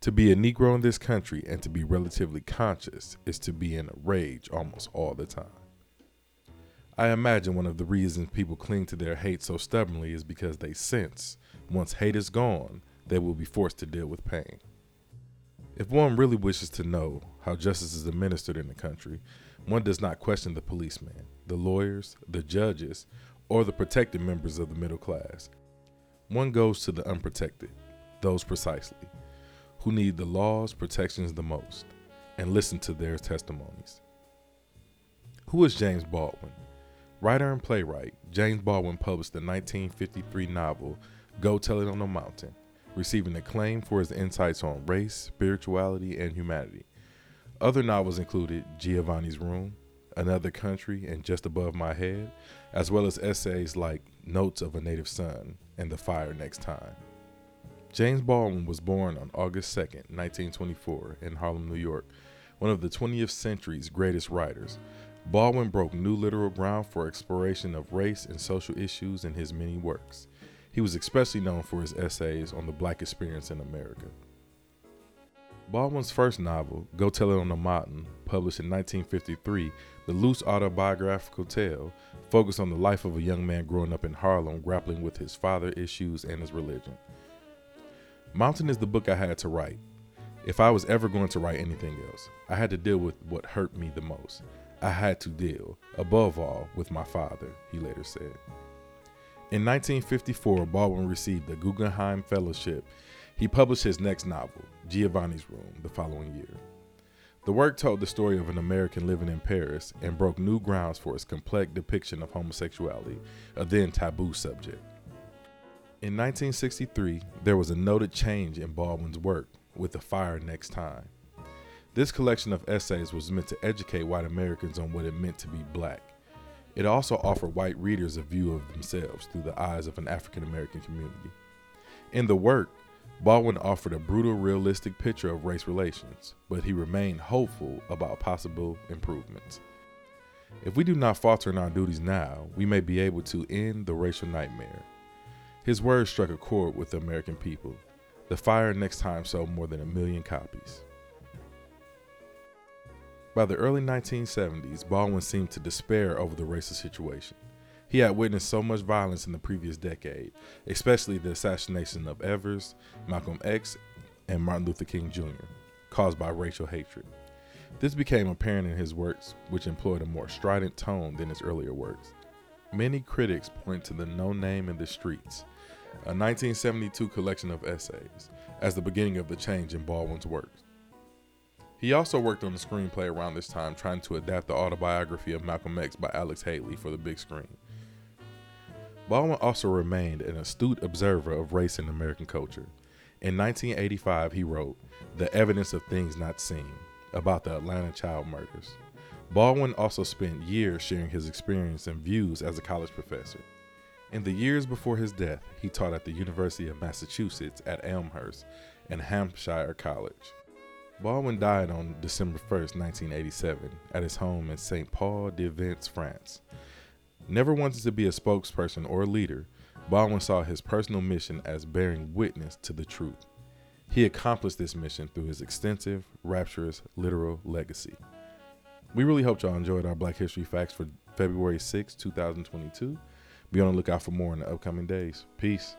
To be a Negro in this country and to be relatively conscious is to be in a rage almost all the time. I imagine one of the reasons people cling to their hate so stubbornly is because they sense once hate is gone, they will be forced to deal with pain. If one really wishes to know how justice is administered in the country, one does not question the policeman, the lawyers, the judges, or the protected members of the middle class. One goes to the unprotected, those precisely, who need the law's protections the most, and listen to their testimonies. Who is James Baldwin? Writer and playwright, James Baldwin published the 1953 novel Go Tell It on the Mountain, receiving acclaim for his insights on race, spirituality, and humanity. Other novels included Giovanni's Room, Another Country, and Just Above My Head, as well as essays like Notes of a Native Son and The Fire Next Time. James Baldwin was born on August 2, 1924, in Harlem, New York, one of the 20th century's greatest writers. Baldwin broke new literal ground for exploration of race and social issues in his many works. He was especially known for his essays on the black experience in America. Baldwin's first novel, Go Tell It on the Mountain, published in 1953, the loose autobiographical tale focused on the life of a young man growing up in Harlem, grappling with his father issues and his religion. Mountain is the book I had to write. If I was ever going to write anything else, I had to deal with what hurt me the most. I had to deal, above all, with my father, he later said. In 1954, Baldwin received the Guggenheim Fellowship. He published his next novel, Giovanni's Room, the following year. The work told the story of an American living in Paris and broke new grounds for its complex depiction of homosexuality, a then taboo subject. In 1963, there was a noted change in Baldwin's work with The Fire Next Time. This collection of essays was meant to educate white Americans on what it meant to be black. It also offered white readers a view of themselves through the eyes of an African American community. In the work, Baldwin offered a brutal, realistic picture of race relations, but he remained hopeful about possible improvements. If we do not falter in our duties now, we may be able to end the racial nightmare. His words struck a chord with the American people. The Fire next time sold more than a million copies. By the early 1970s, Baldwin seemed to despair over the racist situation. He had witnessed so much violence in the previous decade, especially the assassination of Evers, Malcolm X, and Martin Luther King Jr., caused by racial hatred. This became apparent in his works, which employed a more strident tone than his earlier works. Many critics point to the No Name in the Streets, a 1972 collection of essays, as the beginning of the change in Baldwin's works. He also worked on the screenplay around this time trying to adapt the autobiography of Malcolm X by Alex Haley for the big screen. Baldwin also remained an astute observer of race in American culture. In 1985, he wrote The Evidence of Things Not Seen about the Atlanta child murders. Baldwin also spent years sharing his experience and views as a college professor. In the years before his death, he taught at the University of Massachusetts at Amherst and Hampshire College. Baldwin died on December 1st, 1987, at his home in St. Paul de Vence, France. Never wanting to be a spokesperson or a leader, Baldwin saw his personal mission as bearing witness to the truth. He accomplished this mission through his extensive, rapturous, literal legacy. We really hope y'all enjoyed our Black History Facts for February 6, 2022. Be on the lookout for more in the upcoming days. Peace.